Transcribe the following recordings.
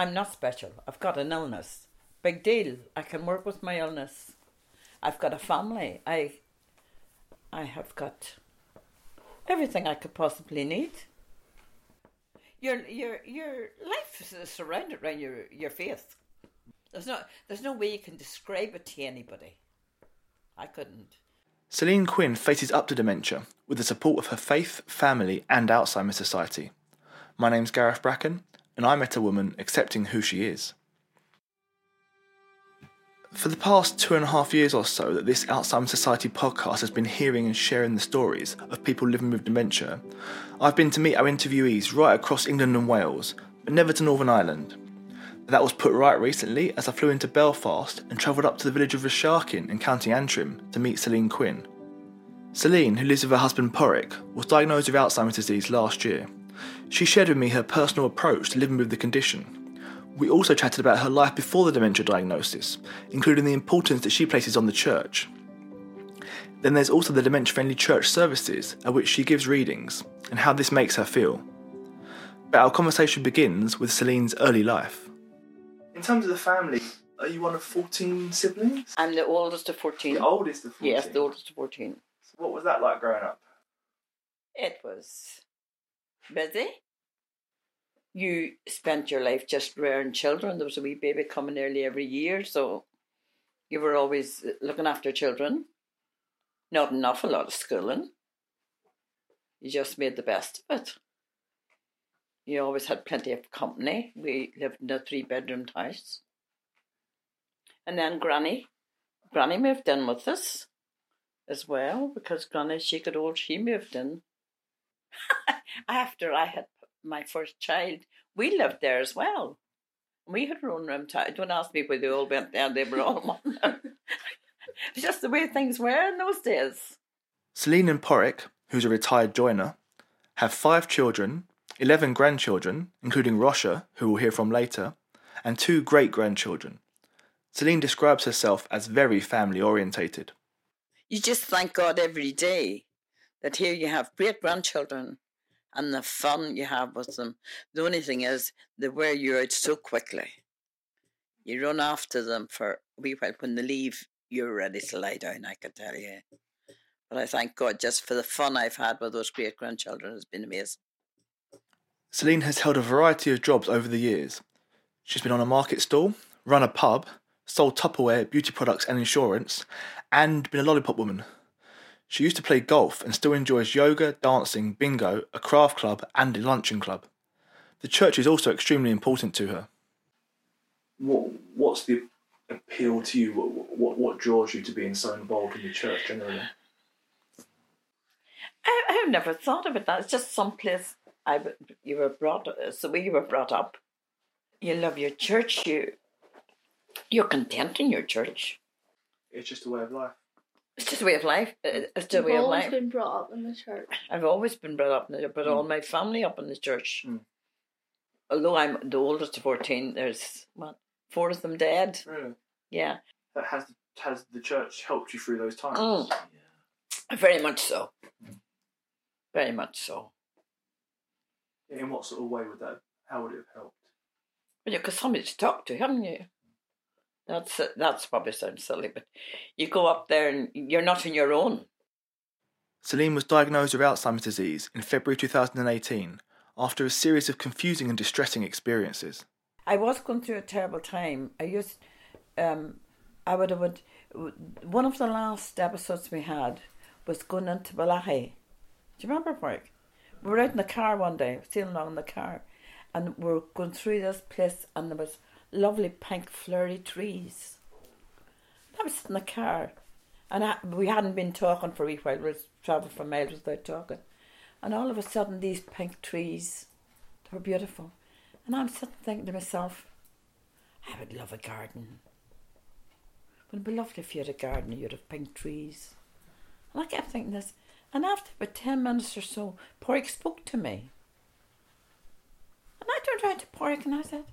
I'm not special. I've got an illness. Big deal. I can work with my illness. I've got a family. I I have got everything I could possibly need. Your your your life is surrounded around your your faith. There's no there's no way you can describe it to anybody. I couldn't. Celine Quinn faces up to dementia with the support of her faith, family, and Alzheimer's Society. My name's Gareth Bracken, and I met a woman accepting who she is. For the past two and a half years or so that this Alzheimer's Society podcast has been hearing and sharing the stories of people living with dementia, I've been to meet our interviewees right across England and Wales, but never to Northern Ireland. That was put right recently as I flew into Belfast and travelled up to the village of Rasharkin in County Antrim to meet Celine Quinn. Celine, who lives with her husband Porrick, was diagnosed with Alzheimer's disease last year. She shared with me her personal approach to living with the condition we also chatted about her life before the dementia diagnosis, including the importance that she places on the church. Then there's also the dementia friendly church services at which she gives readings and how this makes her feel. But our conversation begins with Celine's early life. In terms of the family, are you one of 14 siblings? I'm the oldest of 14. The oldest of 14? Yes, the oldest of 14. So what was that like growing up? It was busy you spent your life just rearing children. There was a wee baby coming nearly every year, so you were always uh, looking after children. Not an awful lot of schooling. You just made the best of it. You always had plenty of company. We lived in a three bedroom house. And then Granny, Granny moved in with us as well because Granny, she could old, she moved in. After I had my first child, we lived there as well. We had our own room. T- don't ask me where they all went there. They were all one. it's just the way things were in those days. Celine and Porrick, who's a retired joiner, have five children, 11 grandchildren, including Rosha, who we'll hear from later, and two great grandchildren. Celine describes herself as very family orientated. You just thank God every day that here you have great grandchildren and the fun you have with them. The only thing is, they wear you out so quickly. You run after them for a wee while. When they leave, you're ready to lie down, I can tell you. But I thank God just for the fun I've had with those great grandchildren has been amazing. Celine has held a variety of jobs over the years. She's been on a market stall, run a pub, sold Tupperware, beauty products, and insurance, and been a lollipop woman. She used to play golf and still enjoys yoga, dancing, bingo, a craft club, and a luncheon club. The church is also extremely important to her. What What's the appeal to you? What, what, what draws you to being so involved in the church generally? I, I've never thought of it that. It's just some place I you were brought so you were brought up. You love your church. You you're content in your church. It's just a way of life. It's just a way of life. It's just a way of life. I've always been brought up in the church. I've always been brought up in the church, but all my family up in the church. Although I'm the oldest of 14, there's, what, four of them dead. Really? Yeah, Has has the church helped you through those times? Mm. very much so. Very much so. In what sort of way would that? How would it have helped? But you've got somebody to talk to, haven't you? That's that's probably sounds silly, but you go up there and you're not on your own. Celine was diagnosed with Alzheimer's disease in February 2018 after a series of confusing and distressing experiences. I was going through a terrible time. I used, um, I would have went. One of the last episodes we had was going into Balahi. Do you remember, Mark? We were out in the car one day, sailing along in the car, and we are going through this place, and there was lovely pink flurry trees. I was in the car, and I, we hadn't been talking for a while. We travelled for miles without talking, and all of a sudden, these pink trees, they were beautiful, and I'm sitting thinking to myself, I would love a garden. It be lovely if you had a garden and you'd have pink trees? And I kept thinking this, and after about ten minutes or so, Porrick spoke to me. And I turned around to Porrick and I said,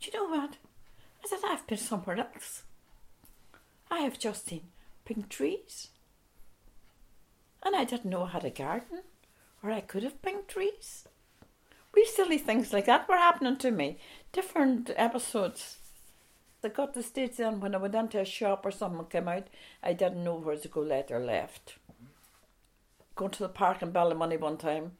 Do you know what? I said, I've been somewhere else. I have just seen pink trees. And I didn't know I had a garden, or I could have pink trees. Wee silly things like that were happening to me different episodes. I got the stage then when I went into a shop or someone came out, I didn't know where to go left or left. Going to the park in Ballymoney one time,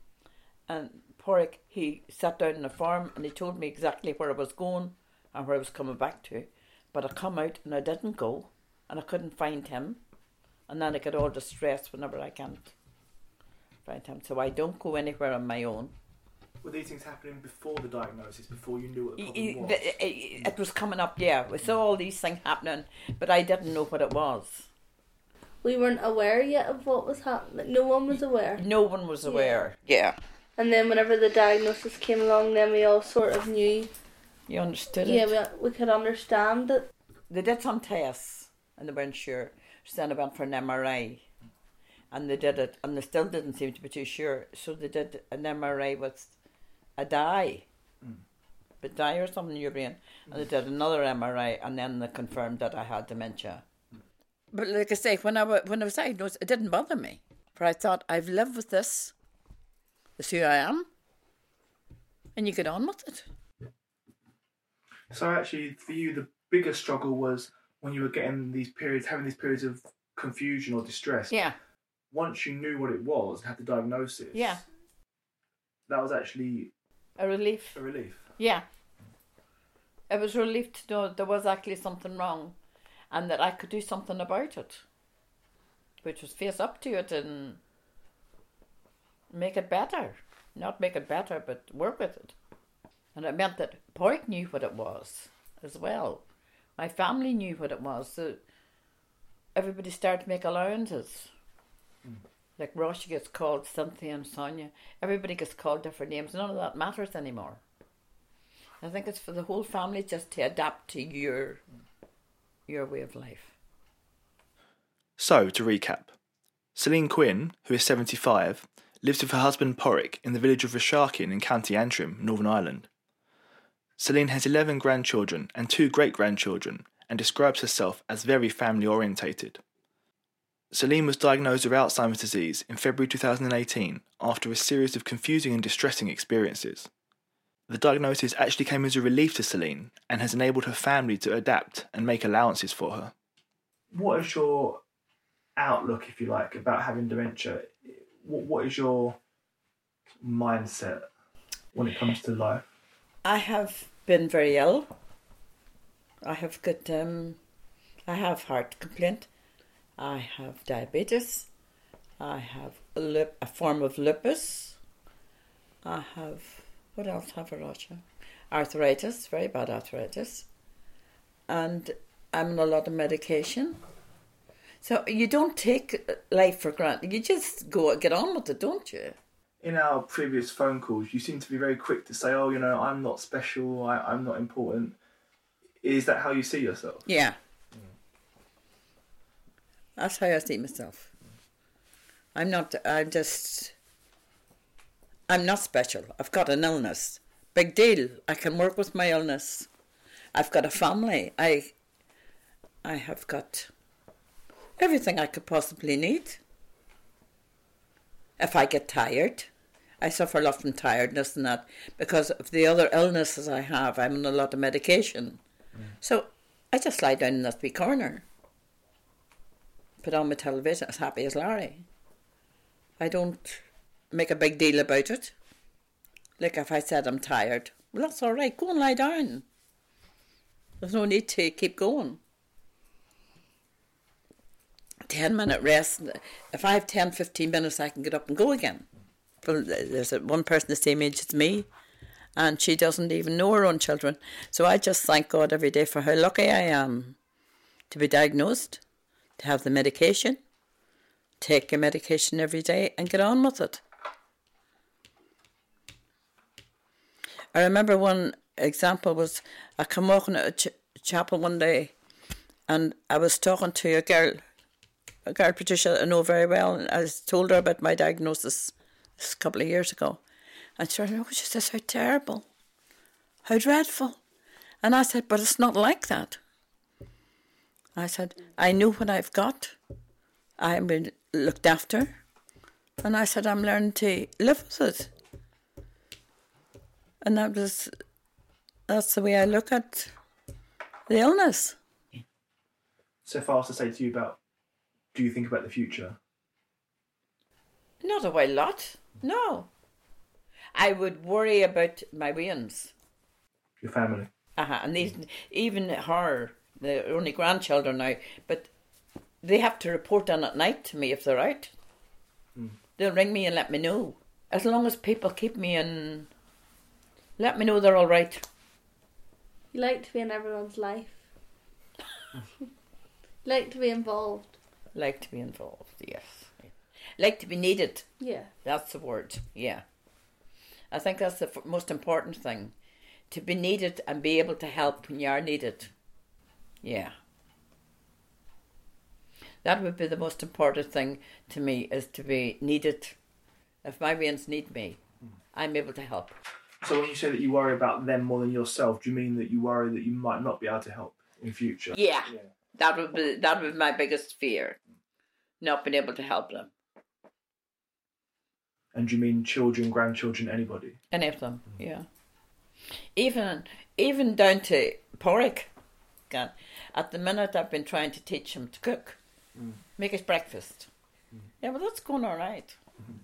and Porrick, he sat down in the farm and he told me exactly where I was going and where I was coming back to. But I come out and I didn't go, and I couldn't find him, and then I get all distressed whenever I can't find him. So I don't go anywhere on my own. Were these things happening before the diagnosis, before you knew what the problem was? the- It, it was coming up, yeah. We saw all these things happening, but I didn't know what it was. We weren't aware yet of what was happening. No one was aware. No one was aware. Yeah. And then whenever the diagnosis came along, then we all sort of knew. You understood Yeah, it? we, we could understand it. They did some tests and they weren't sure. So then I went for an MRI. And they did it, and they still didn't seem to be too sure. So they did an MRI with a dye, mm. but dye or something in your brain. And they did another MRI, and then they confirmed that I had dementia. But like I say, when I wa- when I was diagnosed, it didn't bother me. For I thought I've lived with this. This is who I am, and you get on with it. So actually, for you, the biggest struggle was when you were getting these periods, having these periods of confusion or distress. Yeah, Once you knew what it was, and had the diagnosis. yeah, That was actually a relief. a relief. Yeah. It was relief to know there was actually something wrong and that I could do something about it. Which was face up to it and make it better. Not make it better, but work with it. And it meant that Porrick knew what it was as well. My family knew what it was. So everybody started to make allowances. Mm. Like Roshi gets called Cynthia and Sonia. Everybody gets called different names. None of that matters anymore. I think it's for the whole family just to adapt to your your way of life. So, to recap Celine Quinn, who is 75, lives with her husband Porrick in the village of Rasharkin in County Antrim, Northern Ireland. Celine has 11 grandchildren and two great grandchildren and describes herself as very family orientated. Celine was diagnosed with Alzheimer's disease in February 2018 after a series of confusing and distressing experiences. The diagnosis actually came as a relief to Celine and has enabled her family to adapt and make allowances for her. What is your outlook, if you like, about having dementia? What, what is your mindset when it comes to life? I have been very ill. I have got um I have heart complaint. I have diabetes. I have a, lip, a form of lupus. I have what else have I Roger? Arthritis, very bad arthritis. And I'm on a lot of medication. So you don't take uh, life for granted. You just go get on with it, don't you? In our previous phone calls, you seem to be very quick to say, "Oh, you know, I'm not special. I, I'm not important." Is that how you see yourself? Yeah. That's how I see myself. I'm not, I'm just, I'm not special. I've got an illness. Big deal. I can work with my illness. I've got a family. I, I have got everything I could possibly need. If I get tired, I suffer a lot from tiredness and that because of the other illnesses I have. I'm on a lot of medication. So I just lie down in that wee corner, put on my television as happy as Larry. I don't make a big deal about it. Like if I said I'm tired, well, that's all right. Go and lie down. There's no need to keep going. 10 minute rest. If I have 10, 15 minutes, I can get up and go again. Well, there's one person the same age as me, and she doesn't even know her own children. So I just thank God every day for how lucky I am to be diagnosed, to have the medication, take your medication every day, and get on with it. I remember one example was I come walking out of ch- chapel one day, and I was talking to a girl, girl Patricia I know very well, and I told her about my diagnosis a couple of years ago, and she said, "Oh, she says how terrible, how dreadful," and I said, "But it's not like that." I said, "I know what I've got. I'm been looked after," and I said, "I'm learning to live with it." And that was that's the way I look at the illness. So was to say to you about, do you think about the future? Not a whole lot. No. I would worry about my weans. Your family? Uh-huh. And these, even her, the only grandchildren now, but they have to report on at night to me if they're out. They'll ring me and let me know. As long as people keep me in, let me know they're all right. You like to be in everyone's life. like to be involved. Like to be involved, yes. Like to be needed. Yeah. That's the word, yeah. I think that's the f- most important thing. To be needed and be able to help when you are needed. Yeah. That would be the most important thing to me is to be needed. If my veins need me, mm. I'm able to help. So when you say that you worry about them more than yourself, do you mean that you worry that you might not be able to help in future? Yeah. That would be that would be my biggest fear. Not been able to help them. And you mean children, grandchildren, anybody? Any of them, mm. yeah. Even even down to porrick. God, at the minute I've been trying to teach him to cook, mm. make his breakfast. Mm. Yeah, well that's going all right. Mm-hmm.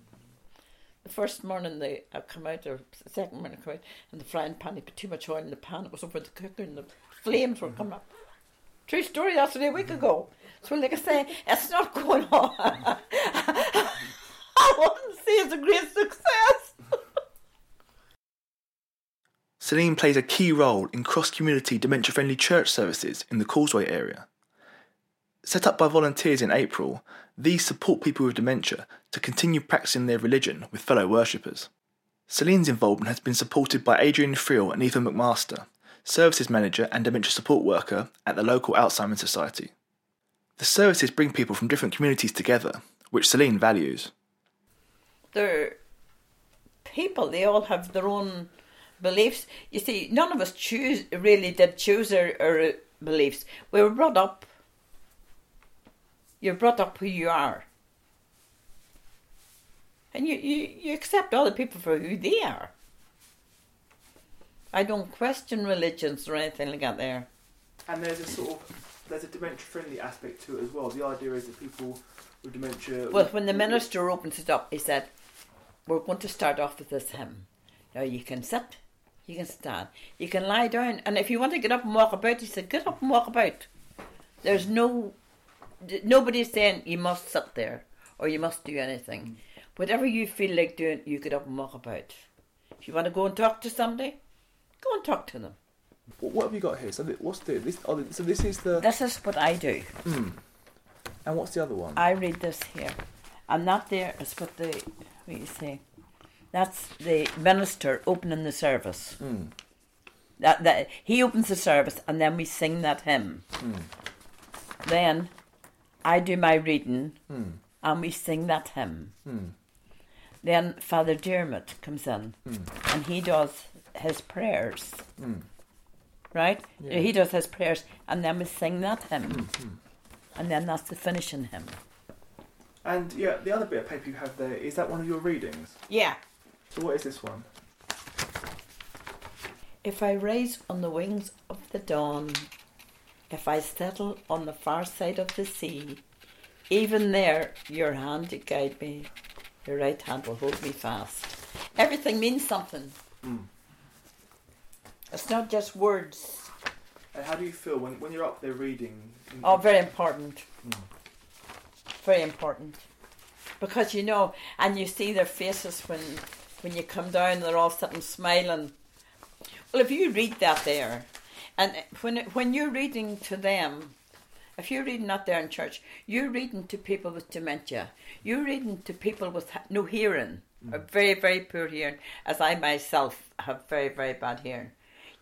The first morning they I come out, or the second morning I come out, and the frying pan, he put too much oil in the pan. It was over the cooker, and the flames were mm-hmm. coming up. True story. Only a week ago. So, like I say, it's not going on. I wouldn't say it's a great success. Celine plays a key role in cross community dementia friendly church services in the Causeway area. Set up by volunteers in April, these support people with dementia to continue practicing their religion with fellow worshippers. Celine's involvement has been supported by Adrian Friel and Ethan McMaster, Services Manager and Dementia Support Worker at the local Alzheimer's Society. The services bring people from different communities together, which Celine values. they're people. They all have their own beliefs. You see, none of us choose really did choose our, our beliefs. We were brought up. You're brought up who you are, and you, you, you accept other people for who they are. I don't question religions or anything like that. There, And there's a sort of there's a dementia friendly aspect to it as well. The idea is that people with dementia well, when the minister opened it up, he said, "We're going to start off with this hymn. Now you can sit, you can stand, you can lie down, and if you want to get up and walk about, he said, get up and walk about. There's no, nobody's saying you must sit there or you must do anything. Mm. Whatever you feel like doing, you get up and walk about. If you want to go and talk to somebody, go and talk to them. What have you got here? So th- what's the, this? Oh, so this is the This is what I do. Hmm. and what's the other one? I read this here. And that there is what the what you say. That's the minister opening the service. Hmm. That that he opens the service and then we sing that hymn. Hmm. Then I do my reading and we sing that hymn. Then Father Dermot comes in and he does his prayers. Hmm. Right? He does his prayers and then we sing that hymn. Hmm, hmm. And then that's the finishing hymn. And yeah, the other bit of paper you have there is that one of your readings. Yeah. So what is this one? If I rise on the wings of the dawn, if I settle on the far side of the sea, even there your hand to guide me, your right hand will hold me fast. Everything means something. It's not just words. And how do you feel when, when you're up there reading? Oh, very important. Very important. Because you know, and you see their faces when when you come down, they're all sitting smiling. Well, if you read that there, and when when you're reading to them, if you're reading out there in church, you're reading to people with dementia. You're reading to people with no hearing, mm. or very very poor hearing, as I myself have very very bad hearing.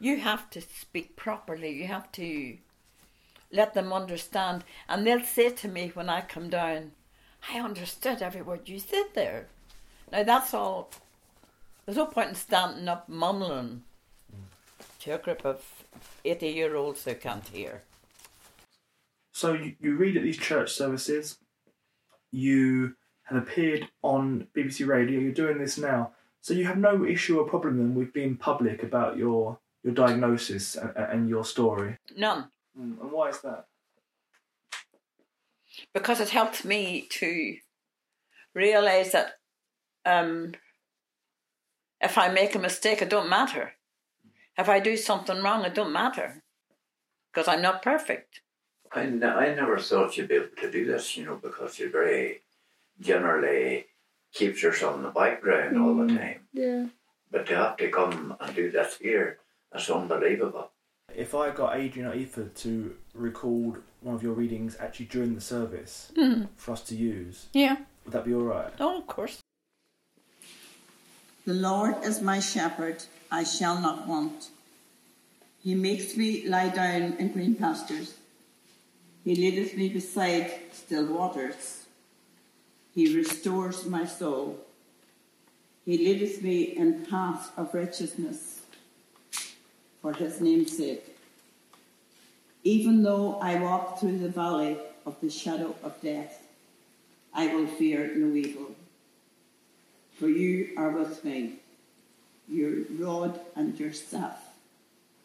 You have to speak properly. You have to let them understand. And they'll say to me when I come down, I understood every word you said there. Now that's all. There's no point in standing up mumbling to a group of 80 year olds who can't hear. So you, you read at these church services. You have appeared on BBC Radio. You're doing this now. So you have no issue or problem then with being public about your your diagnosis and, and your story. None. Mm, and why is that? because it helped me to realize that um, if I make a mistake, it don't matter. If I do something wrong, it don't matter because I'm not perfect. I, n- I never thought you'd be able to do this, you know, because you're very generally keeps yourself in the background all the time. Yeah. But to have to come and do this here, that's unbelievable. If I got Adrian or Aoife to record one of your readings actually during the service mm-hmm. for us to use, Yeah. would that be all right? Oh, of course. The Lord is my shepherd, I shall not want. He makes me lie down in green pastures. He leadeth me beside still waters. He restores my soul. He leadeth me in paths of righteousness for his name's sake. Even though I walk through the valley of the shadow of death, I will fear no evil for you are with me. Your rod and your staff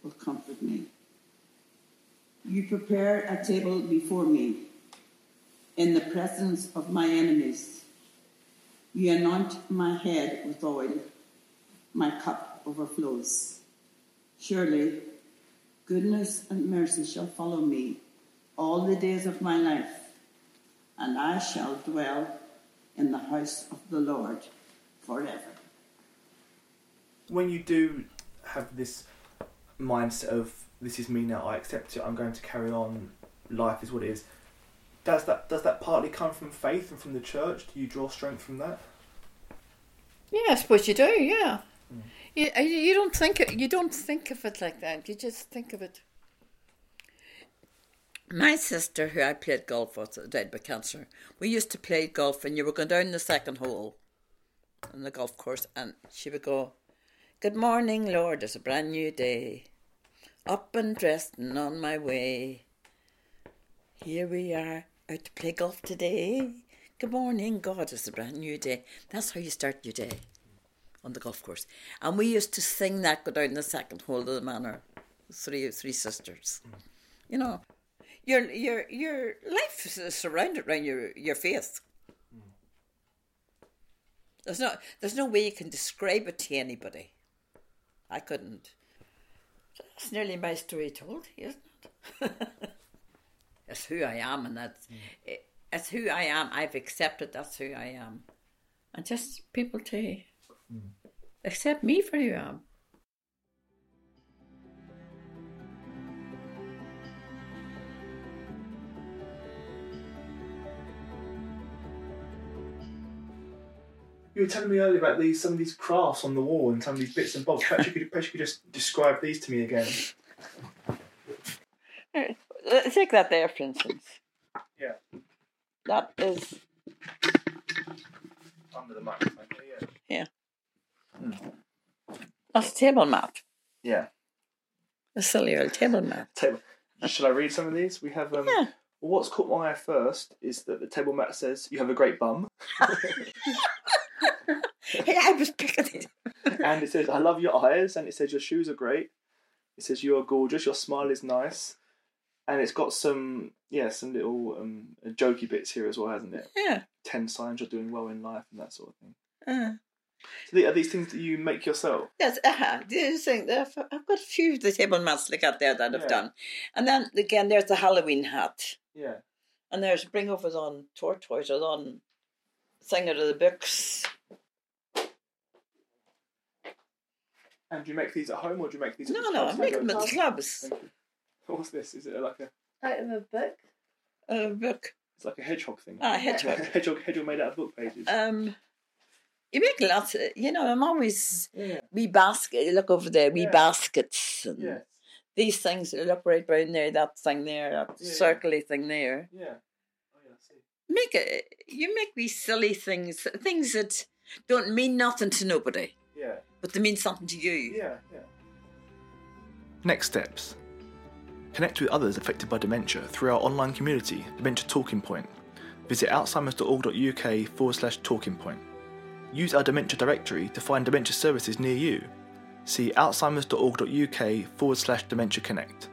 will comfort me. You prepare a table before me in the presence of my enemies. You anoint my head with oil. My cup overflows. Surely goodness and mercy shall follow me all the days of my life, and I shall dwell in the house of the Lord forever. When you do have this mindset of this is me now, I accept it, I'm going to carry on, life is what it is. Does that does that partly come from faith and from the church? Do you draw strength from that? Yeah, I suppose you do. Yeah. You, uh, you don't think it, you don't think of it like that. You just think of it. My sister, who I played golf with, died by cancer. We used to play golf, and you were going down the second hole on the golf course, and she would go, "Good morning, Lord. It's a brand new day. Up and dressed and on my way. Here we are out to play golf today. Good morning, God. It's a brand new day. That's how you start your day on the golf course. And we used to sing that go down the second hole of the manor. Three three sisters. Mm. You know. Your your your life is surrounded around your, your faith. Mm. There's no there's no way you can describe it to anybody. I couldn't. That's nearly my story told, isn't it? it's who I am, and that's it, it's who I am. I've accepted that's who I am, and just people to accept me for who I am. You were telling me earlier about these some of these crafts on the wall and some of these bits and bobs. Perhaps you could, perhaps you could just describe these to me again. Take that there, for instance. Yeah. That is Under the microphone. Yeah. yeah. That's a table mat. Yeah. A silly old table mat. Table. Shall I read some of these? We have. Um, Yeah. Well, what's caught my eye first is that the table mat says you have a great bum, Hey, I was picking it. and it says I love your eyes, and it says your shoes are great. It says you are gorgeous. Your smile is nice, and it's got some yeah some little um, jokey bits here as well, hasn't it? Yeah. Ten signs you're doing well in life and that sort of thing. Uh, So the- are these things that you make yourself? yes, uh-huh. These things, I've I've got a few of the table mats like out there that I've Yeah. done. And then again, there's the Halloween hat. Yeah. And there's Bring Overs on tortoises on Thing out of the Books. And do you make these at home or do you make these? At No, the no, clubs? I make them at the clubs. What's this? Is it like a? Out of a book. A book. It's like a hedgehog thing. Ah, hedgehog. hedgehog, hedgehog made out of book pages. Um, you make lots. Of, you know, I'm always yeah. wee basket. Look over there, wee Yeah. baskets and Yeah. these things. Look right round there. That thing there. That Yeah. circly thing there. Yeah. Oh yeah. I see. Make it. You make these silly things. Things that don't mean nothing to nobody, Yeah. but they mean something to you. Yeah. Yeah. Next steps. Connect with others affected by dementia through our online community, Dementia Talking Point. Visit alzheimers.org.uk forward slash talking point. Use our dementia directory to find dementia services near you. see alzheimers.org.uk forward slash dementia connect.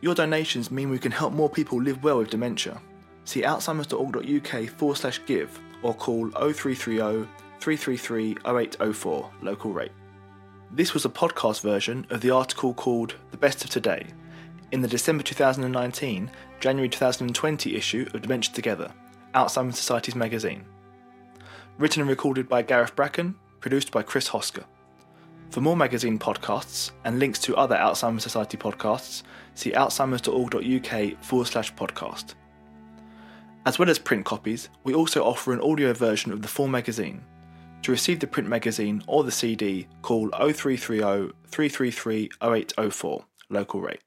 Your donations mean we can help more people live well with dementia. See alzheimers.org.uk forward slash give or call 0330 333 0804 local rate. This was a podcast version of the article called The Best of Today in the December 2019 January 2020 issue of Dementia Together, Alzheimer's Society's magazine. Written and recorded by Gareth Bracken, produced by Chris Hosker. For more magazine podcasts and links to other Alzheimer's Society podcasts, see alzheimers.org.uk forward slash podcast. As well as print copies, we also offer an audio version of the full magazine. To receive the print magazine or the CD, call 0330 333 0804, local rate.